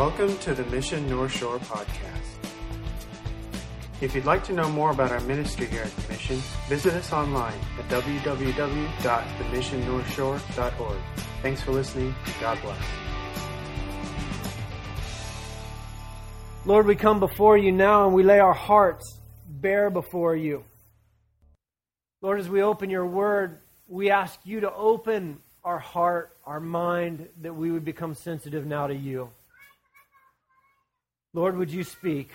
Welcome to the Mission North Shore podcast. If you'd like to know more about our ministry here at the Mission, visit us online at www.themissionnorthshore.org. Thanks for listening. God bless. Lord, we come before you now and we lay our hearts bare before you. Lord, as we open your word, we ask you to open our heart, our mind, that we would become sensitive now to you. Lord, would you speak?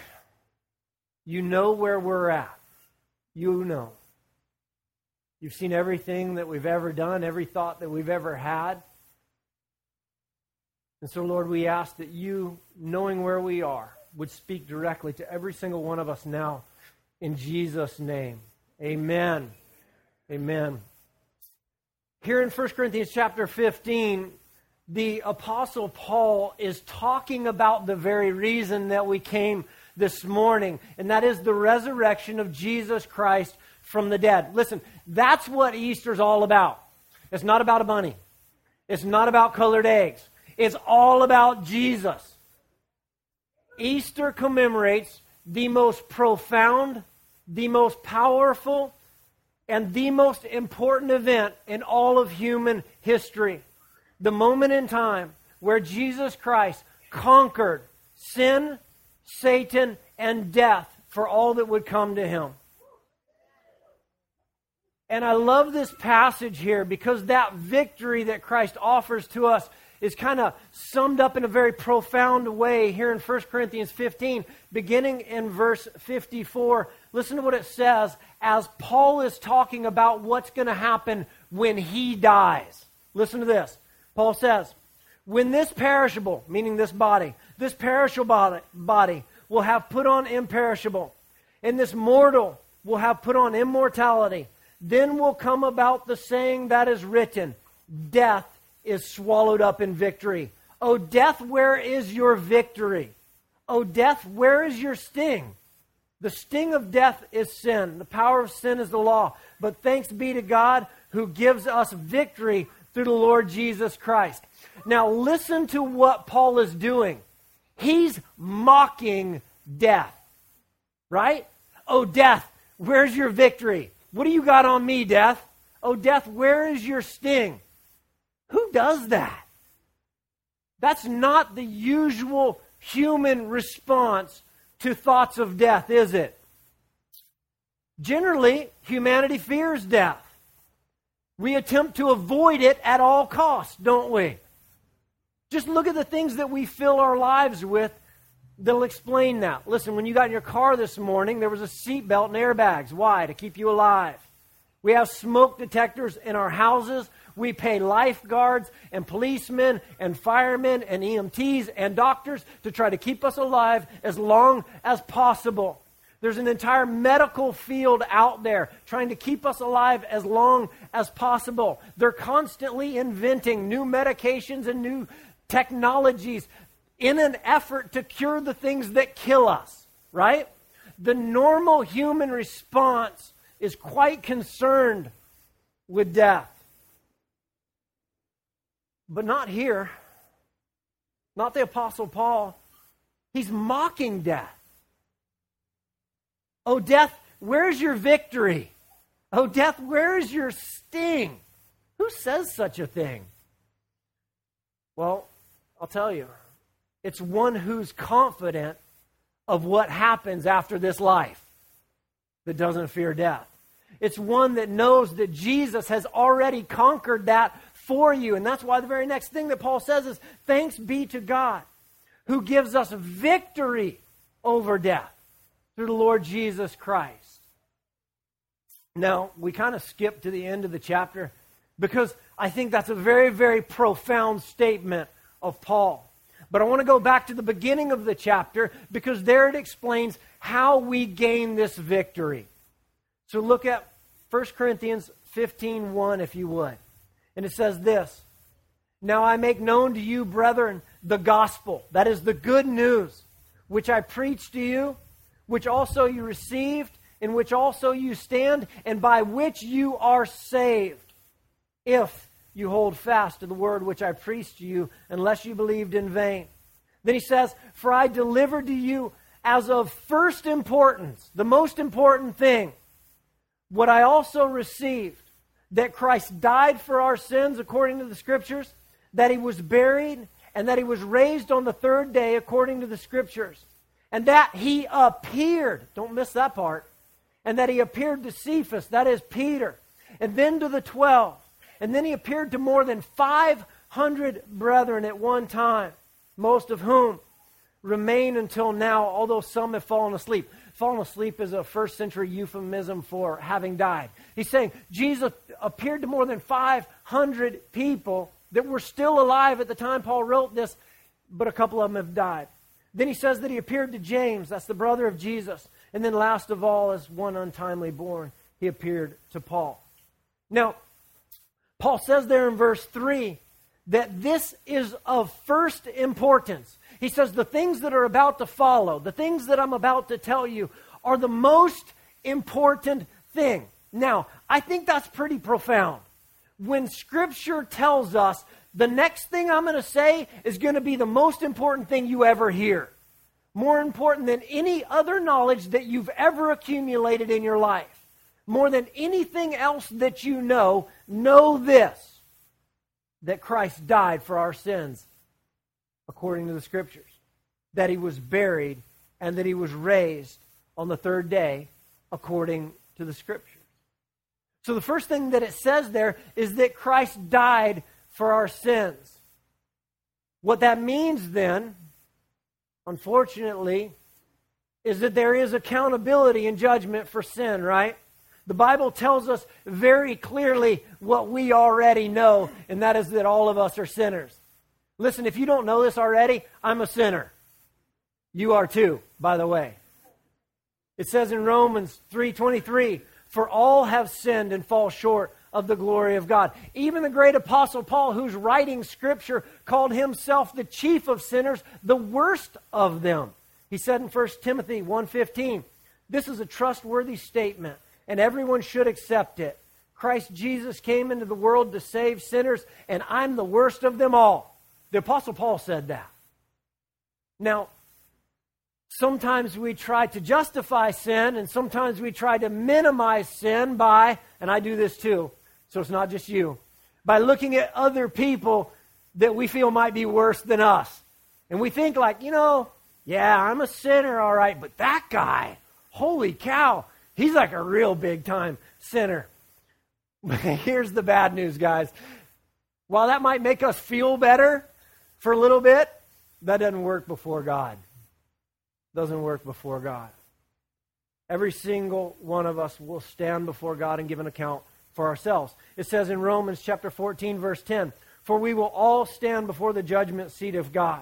You know where we're at. You know. You've seen everything that we've ever done, every thought that we've ever had. And so, Lord, we ask that you, knowing where we are, would speak directly to every single one of us now in Jesus' name. Amen. Amen. Here in 1 Corinthians chapter 15, the Apostle Paul is talking about the very reason that we came this morning, and that is the resurrection of Jesus Christ from the dead. Listen, that's what Easter's all about. It's not about a bunny, it's not about colored eggs, it's all about Jesus. Easter commemorates the most profound, the most powerful, and the most important event in all of human history. The moment in time where Jesus Christ conquered sin, Satan, and death for all that would come to him. And I love this passage here because that victory that Christ offers to us is kind of summed up in a very profound way here in 1 Corinthians 15, beginning in verse 54. Listen to what it says as Paul is talking about what's going to happen when he dies. Listen to this. Paul says, When this perishable, meaning this body, this perishable body, body will have put on imperishable, and this mortal will have put on immortality, then will come about the saying that is written Death is swallowed up in victory. O death, where is your victory? O death, where is your sting? The sting of death is sin. The power of sin is the law. But thanks be to God who gives us victory through the Lord Jesus Christ. Now, listen to what Paul is doing. He's mocking death, right? Oh, death, where's your victory? What do you got on me, death? Oh, death, where is your sting? Who does that? That's not the usual human response to thoughts of death, is it? Generally, humanity fears death. We attempt to avoid it at all costs, don't we? Just look at the things that we fill our lives with that'll explain that. Listen, when you got in your car this morning, there was a seatbelt and airbags. Why? To keep you alive. We have smoke detectors in our houses. We pay lifeguards and policemen and firemen and EMTs and doctors to try to keep us alive as long as possible. There's an entire medical field out there trying to keep us alive as long as possible. They're constantly inventing new medications and new technologies in an effort to cure the things that kill us, right? The normal human response is quite concerned with death. But not here. Not the Apostle Paul. He's mocking death. Oh, death, where's your victory? Oh, death, where is your sting? Who says such a thing? Well, I'll tell you. It's one who's confident of what happens after this life that doesn't fear death. It's one that knows that Jesus has already conquered that for you. And that's why the very next thing that Paul says is thanks be to God who gives us victory over death through the Lord Jesus Christ. Now, we kind of skip to the end of the chapter because I think that's a very, very profound statement of Paul. But I want to go back to the beginning of the chapter because there it explains how we gain this victory. So look at 1 Corinthians 15 1, if you would. And it says this Now I make known to you, brethren, the gospel, that is the good news, which I preached to you, which also you received, in which also you stand, and by which you are saved, if you hold fast to the word which I preached to you, unless you believed in vain. Then he says, For I delivered to you as of first importance, the most important thing, what I also received that Christ died for our sins according to the Scriptures, that he was buried, and that he was raised on the third day according to the Scriptures, and that he appeared. Don't miss that part. And that he appeared to Cephas, that is Peter, and then to the twelve. And then he appeared to more than 500 brethren at one time, most of whom remain until now, although some have fallen asleep. Fallen asleep is a first century euphemism for having died. He's saying Jesus appeared to more than 500 people that were still alive at the time Paul wrote this, but a couple of them have died. Then he says that he appeared to James, that's the brother of Jesus. And then last of all, as one untimely born, he appeared to Paul. Now, Paul says there in verse 3 that this is of first importance. He says, The things that are about to follow, the things that I'm about to tell you, are the most important thing. Now, I think that's pretty profound. When Scripture tells us the next thing I'm going to say is going to be the most important thing you ever hear, more important than any other knowledge that you've ever accumulated in your life, more than anything else that you know, know this that Christ died for our sins according to the Scriptures, that he was buried, and that he was raised on the third day according to the Scriptures. So the first thing that it says there is that Christ died for our sins. What that means then, unfortunately, is that there is accountability and judgment for sin, right? The Bible tells us very clearly what we already know, and that is that all of us are sinners. Listen, if you don't know this already, I'm a sinner. You are too, by the way. It says in Romans 3:23, "For all have sinned and fall short of the glory of God." Even the great apostle Paul, who's writing scripture, called himself the chief of sinners, the worst of them. He said in 1 Timothy 1:15, "This is a trustworthy statement, and everyone should accept it. Christ Jesus came into the world to save sinners, and I'm the worst of them all." The Apostle Paul said that. Now, sometimes we try to justify sin, and sometimes we try to minimize sin by, and I do this too, so it's not just you, by looking at other people that we feel might be worse than us. And we think, like, you know, yeah, I'm a sinner, all right, but that guy, holy cow, he's like a real big time sinner. Here's the bad news, guys. While that might make us feel better, for a little bit, that doesn't work before God. Doesn't work before God. Every single one of us will stand before God and give an account for ourselves. It says in Romans chapter 14, verse 10, For we will all stand before the judgment seat of God.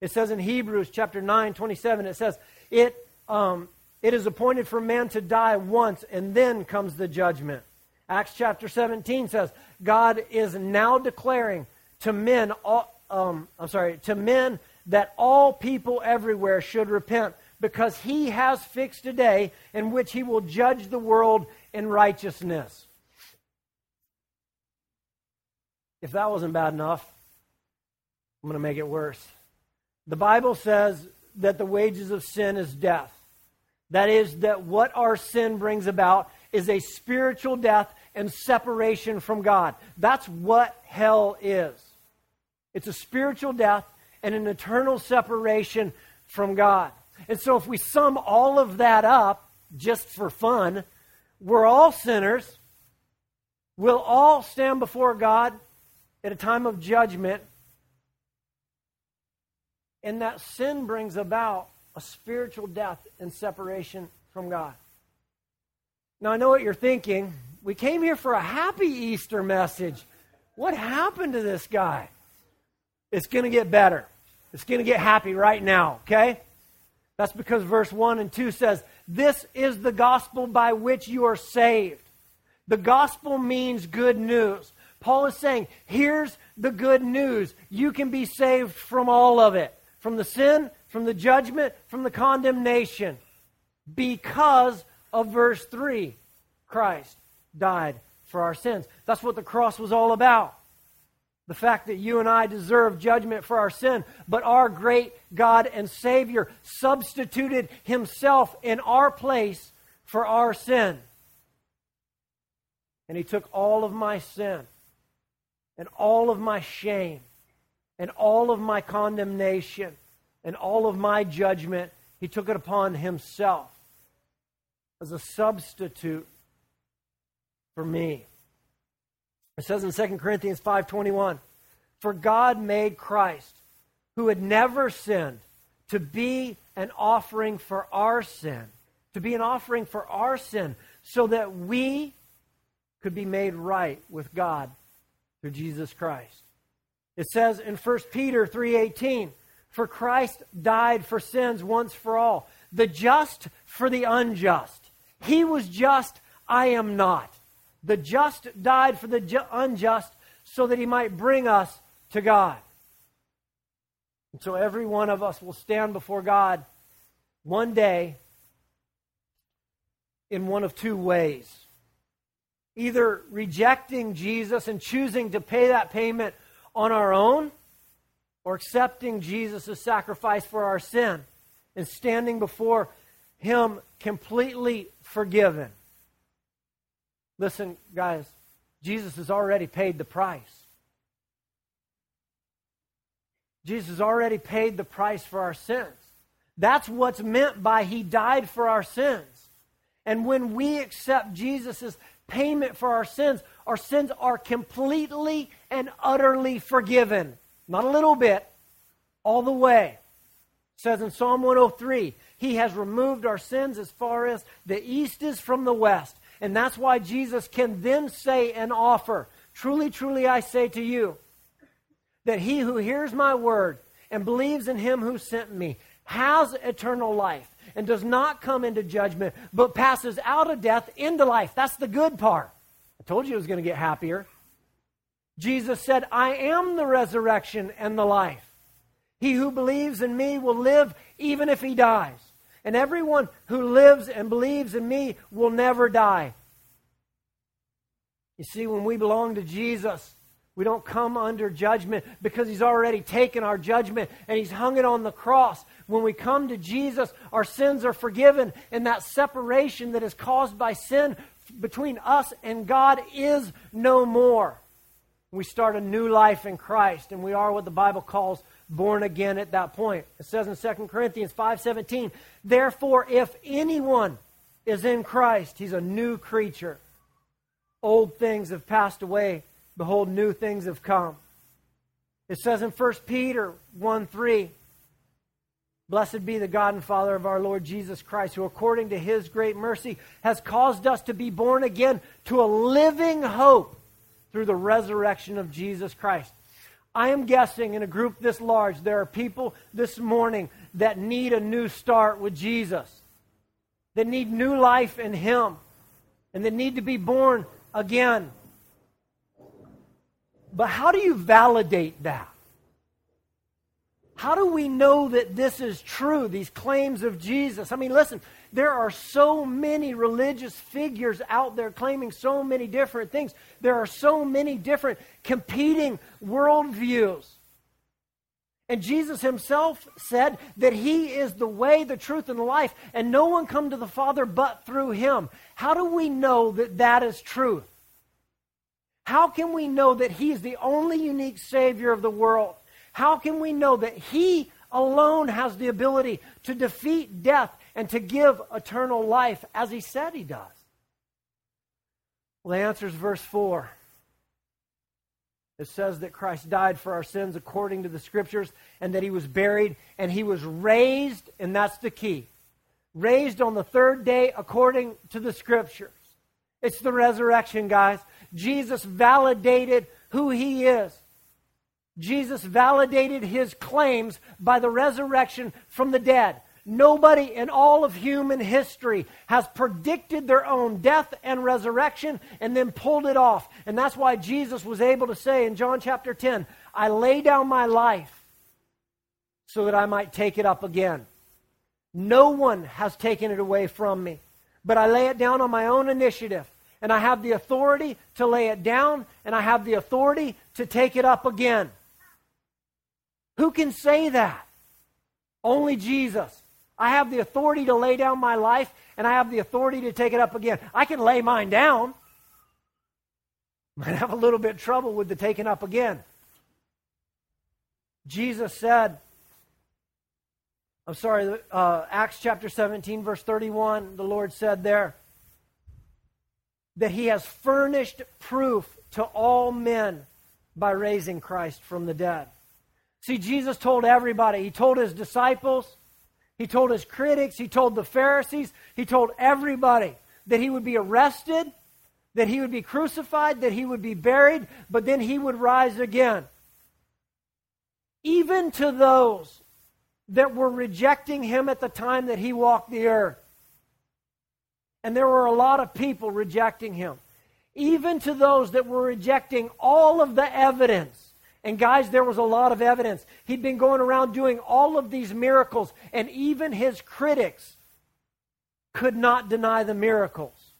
It says in Hebrews chapter 9, 27, it says, It, um, it is appointed for man to die once, and then comes the judgment. Acts chapter 17 says, God is now declaring to men all, um, I'm sorry, to men that all people everywhere should repent because he has fixed a day in which he will judge the world in righteousness. If that wasn't bad enough, I'm going to make it worse. The Bible says that the wages of sin is death. That is, that what our sin brings about is a spiritual death and separation from God. That's what hell is. It's a spiritual death and an eternal separation from God. And so, if we sum all of that up just for fun, we're all sinners. We'll all stand before God at a time of judgment. And that sin brings about a spiritual death and separation from God. Now, I know what you're thinking. We came here for a happy Easter message. What happened to this guy? It's going to get better. It's going to get happy right now, okay? That's because verse 1 and 2 says, This is the gospel by which you are saved. The gospel means good news. Paul is saying, Here's the good news. You can be saved from all of it from the sin, from the judgment, from the condemnation because of verse 3. Christ died for our sins. That's what the cross was all about. The fact that you and I deserve judgment for our sin, but our great God and Savior substituted Himself in our place for our sin. And He took all of my sin and all of my shame and all of my condemnation and all of my judgment. He took it upon Himself as a substitute for me. It says in 2 Corinthians 5:21, "For God made Christ, who had never sinned, to be an offering for our sin, to be an offering for our sin, so that we could be made right with God through Jesus Christ." It says in 1 Peter 3:18, "For Christ died for sins once for all, the just for the unjust. He was just, I am not." The just died for the ju- unjust so that he might bring us to God. And so every one of us will stand before God one day in one of two ways either rejecting Jesus and choosing to pay that payment on our own, or accepting Jesus' sacrifice for our sin and standing before Him completely forgiven. Listen, guys, Jesus has already paid the price. Jesus has already paid the price for our sins. That's what's meant by He died for our sins. And when we accept Jesus' payment for our sins, our sins are completely and utterly forgiven. Not a little bit, all the way. It says in Psalm 103, He has removed our sins as far as the east is from the west. And that's why Jesus can then say and offer, Truly, truly, I say to you, that he who hears my word and believes in him who sent me has eternal life and does not come into judgment, but passes out of death into life. That's the good part. I told you it was going to get happier. Jesus said, I am the resurrection and the life. He who believes in me will live even if he dies. And everyone who lives and believes in me will never die. You see, when we belong to Jesus, we don't come under judgment because He's already taken our judgment and He's hung it on the cross. When we come to Jesus, our sins are forgiven, and that separation that is caused by sin between us and God is no more. We start a new life in Christ, and we are what the Bible calls born again at that point. It says in 2 Corinthians 5:17, "Therefore if anyone is in Christ, he's a new creature. Old things have passed away, behold new things have come." It says in 1 Peter 1:3, Blessed be the God and Father of our Lord Jesus Christ, who according to his great mercy has caused us to be born again to a living hope through the resurrection of Jesus Christ I am guessing in a group this large, there are people this morning that need a new start with Jesus, that need new life in Him, and that need to be born again. But how do you validate that? How do we know that this is true, these claims of Jesus? I mean, listen, there are so many religious figures out there claiming so many different things. There are so many different competing worldviews. And Jesus himself said that he is the way, the truth, and the life, and no one come to the Father but through him. How do we know that that is truth? How can we know that he is the only unique Savior of the world? How can we know that he alone has the ability to defeat death and to give eternal life as he said he does? Well, the answer is verse 4. It says that Christ died for our sins according to the scriptures and that he was buried and he was raised, and that's the key. Raised on the third day according to the scriptures. It's the resurrection, guys. Jesus validated who he is. Jesus validated his claims by the resurrection from the dead. Nobody in all of human history has predicted their own death and resurrection and then pulled it off. And that's why Jesus was able to say in John chapter 10, I lay down my life so that I might take it up again. No one has taken it away from me, but I lay it down on my own initiative. and I have the authority to lay it down, and I have the authority to take it up again. Who can say that? Only Jesus. I have the authority to lay down my life, and I have the authority to take it up again. I can lay mine down. Might have a little bit of trouble with the taking up again. Jesus said, I'm sorry, uh, Acts chapter 17, verse 31, the Lord said there that He has furnished proof to all men by raising Christ from the dead. See, Jesus told everybody, He told His disciples, He told His critics, He told the Pharisees, He told everybody that He would be arrested, that He would be crucified, that He would be buried, but then He would rise again. Even to those that were rejecting Him at the time that He walked the earth. And there were a lot of people rejecting Him. Even to those that were rejecting all of the evidence and guys, there was a lot of evidence. He'd been going around doing all of these miracles, and even his critics could not deny the miracles.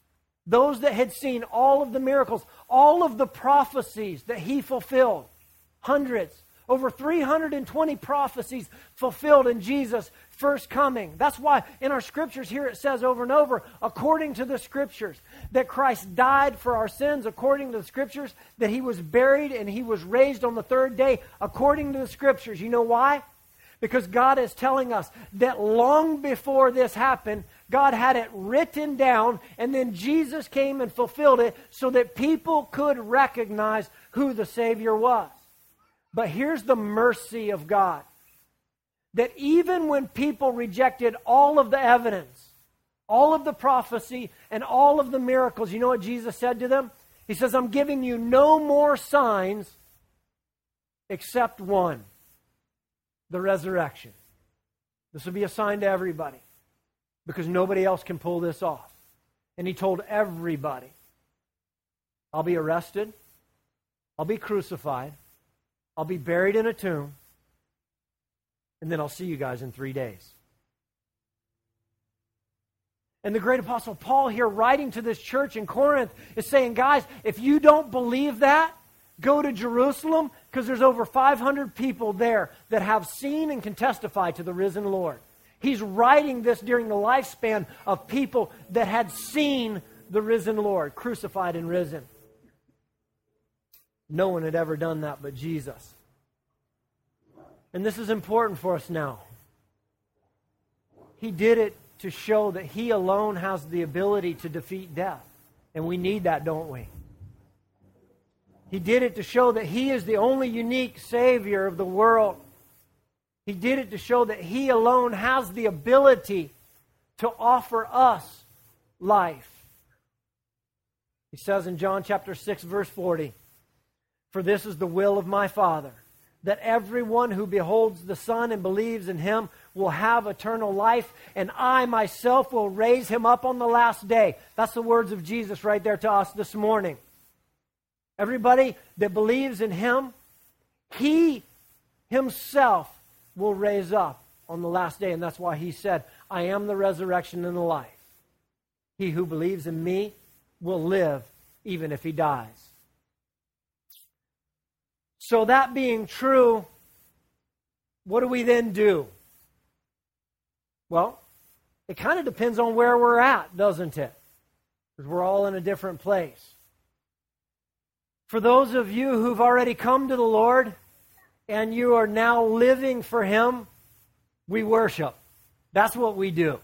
Those that had seen all of the miracles, all of the prophecies that he fulfilled, hundreds, over 320 prophecies fulfilled in Jesus' first coming. That's why in our scriptures here it says over and over, according to the scriptures, that Christ died for our sins, according to the scriptures, that he was buried and he was raised on the third day, according to the scriptures. You know why? Because God is telling us that long before this happened, God had it written down, and then Jesus came and fulfilled it so that people could recognize who the Savior was. But here's the mercy of God that even when people rejected all of the evidence, all of the prophecy, and all of the miracles, you know what Jesus said to them? He says, I'm giving you no more signs except one the resurrection. This will be a sign to everybody because nobody else can pull this off. And he told everybody, I'll be arrested, I'll be crucified, I'll be buried in a tomb, and then I'll see you guys in three days. And the great apostle Paul, here writing to this church in Corinth, is saying, guys, if you don't believe that, go to Jerusalem because there's over 500 people there that have seen and can testify to the risen Lord. He's writing this during the lifespan of people that had seen the risen Lord, crucified and risen. No one had ever done that but Jesus. And this is important for us now. He did it to show that He alone has the ability to defeat death. And we need that, don't we? He did it to show that He is the only unique Savior of the world. He did it to show that He alone has the ability to offer us life. He says in John chapter 6, verse 40, For this is the will of my Father, that everyone who beholds the Son and believes in him will have eternal life, and I myself will raise him up on the last day. That's the words of Jesus right there to us this morning. Everybody that believes in him, he himself will raise up on the last day. And that's why he said, I am the resurrection and the life. He who believes in me will live even if he dies. So, that being true, what do we then do? Well, it kind of depends on where we're at, doesn't it? Because we're all in a different place. For those of you who've already come to the Lord and you are now living for Him, we worship. That's what we do.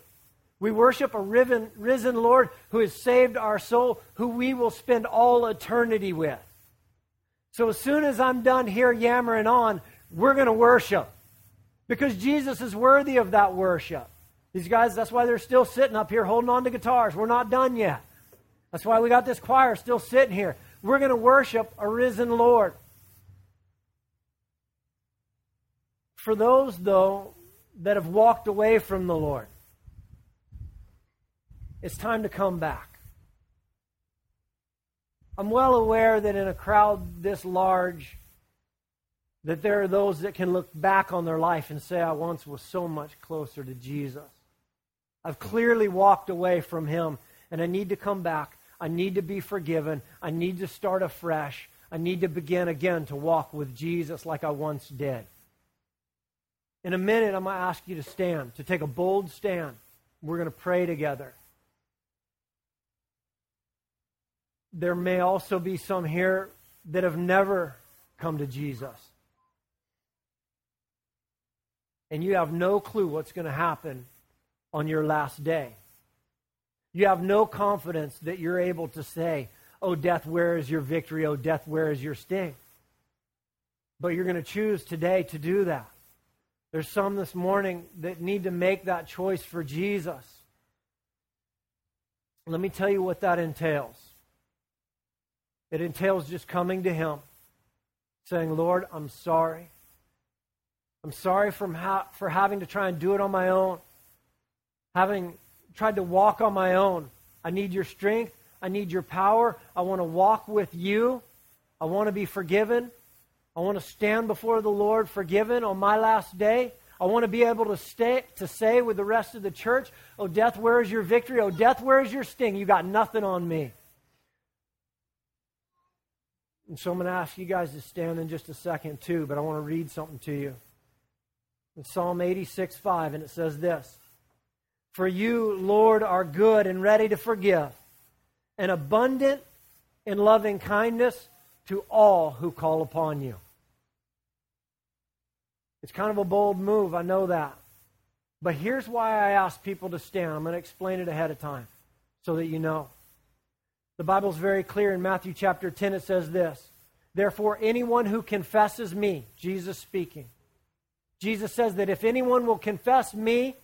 We worship a risen, Lord who has saved our soul, who we will spend all eternity with. So as soon as I'm done here yammering on, we're going to worship. Because Jesus is worthy of that worship. These guys, that's why they're still sitting up here holding on to guitars. We're not done yet. That's why we got this choir still sitting here. We're going to worship a risen Lord. For those, though, that have walked away from the Lord, it's time to come back. I'm well aware that in a crowd this large, that there are those that can look back on their life and say, I once was so much closer to Jesus. I've clearly walked away from him, and I need to come back. I need to be forgiven. I need to start afresh. I need to begin again to walk with Jesus like I once did. In a minute, I'm going to ask you to stand, to take a bold stand. We're going to pray together. There may also be some here that have never come to Jesus. And you have no clue what's going to happen on your last day. You have no confidence that you're able to say, Oh, death, where is your victory? Oh, death, where is your sting? But you're going to choose today to do that. There's some this morning that need to make that choice for Jesus. Let me tell you what that entails. It entails just coming to Him, saying, Lord, I'm sorry. I'm sorry ha- for having to try and do it on my own, having tried to walk on my own. I need your strength. I need your power. I want to walk with you. I want to be forgiven. I want to stand before the Lord forgiven on my last day. I want to be able to stay to say with the rest of the church, "Oh death, where is your victory? Oh death, where is your sting? You got nothing on me." And so I'm going to ask you guys to stand in just a second too, but I want to read something to you. In Psalm 86, 5, and it says this For you, Lord, are good and ready to forgive, and abundant in loving kindness to all who call upon you. It's kind of a bold move, I know that. But here's why I ask people to stand. I'm going to explain it ahead of time so that you know. The Bible's very clear in Matthew chapter 10. It says this Therefore, anyone who confesses me, Jesus speaking, Jesus says that if anyone will confess me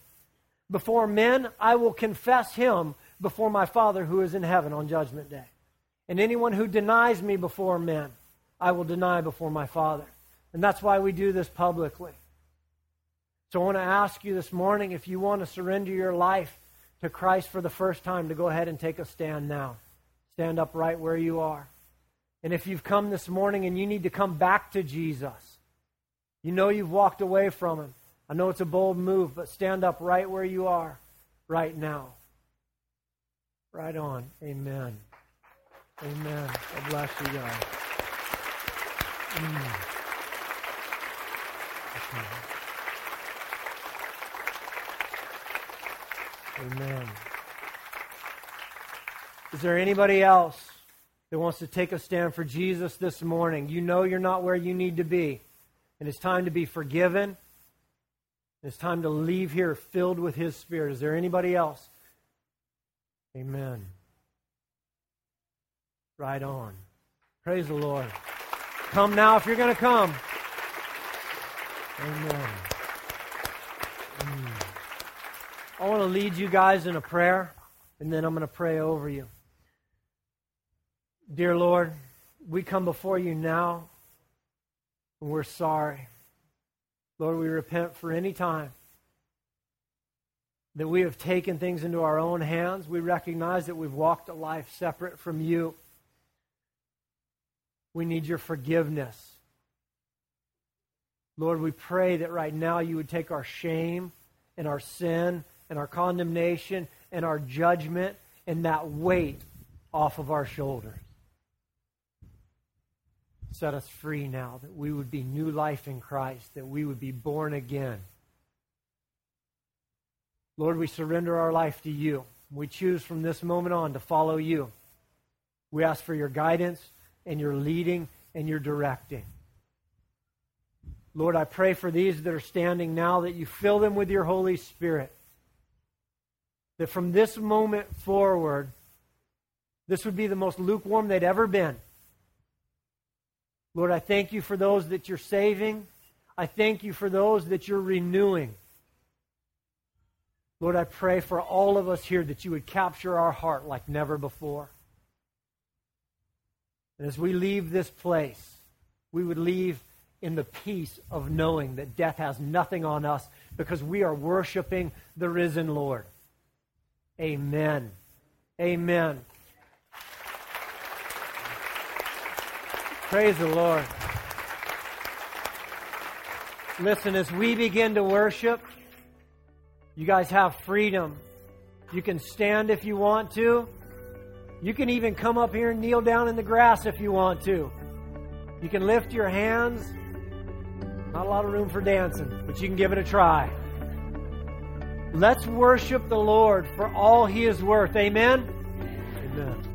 before men, I will confess him before my Father who is in heaven on Judgment Day. And anyone who denies me before men, I will deny before my Father. And that's why we do this publicly. So I want to ask you this morning if you want to surrender your life to Christ for the first time, to go ahead and take a stand now. Stand up right where you are. And if you've come this morning and you need to come back to Jesus, you know you've walked away from him. I know it's a bold move, but stand up right where you are right now. Right on. Amen. Amen. God bless you guys. Mm. Amen. Is there anybody else that wants to take a stand for Jesus this morning? You know you're not where you need to be, and it's time to be forgiven. It's time to leave here filled with His Spirit. Is there anybody else? Amen. Right on. Praise the Lord. Come now if you're going to come. Amen. Mm. I want to lead you guys in a prayer, and then I'm going to pray over you. Dear Lord, we come before you now, and we're sorry. Lord, we repent for any time that we have taken things into our own hands. We recognize that we've walked a life separate from you. We need your forgiveness. Lord, we pray that right now you would take our shame and our sin and our condemnation and our judgment and that weight off of our shoulders. Set us free now that we would be new life in Christ, that we would be born again. Lord, we surrender our life to you. We choose from this moment on to follow you. We ask for your guidance and your leading and your directing. Lord, I pray for these that are standing now that you fill them with your Holy Spirit. That from this moment forward, this would be the most lukewarm they'd ever been. Lord, I thank you for those that you're saving. I thank you for those that you're renewing. Lord, I pray for all of us here that you would capture our heart like never before. And as we leave this place, we would leave in the peace of knowing that death has nothing on us because we are worshiping the risen Lord. Amen. Amen. Praise the Lord. Listen, as we begin to worship, you guys have freedom. You can stand if you want to. You can even come up here and kneel down in the grass if you want to. You can lift your hands. Not a lot of room for dancing, but you can give it a try. Let's worship the Lord for all he is worth. Amen? Amen.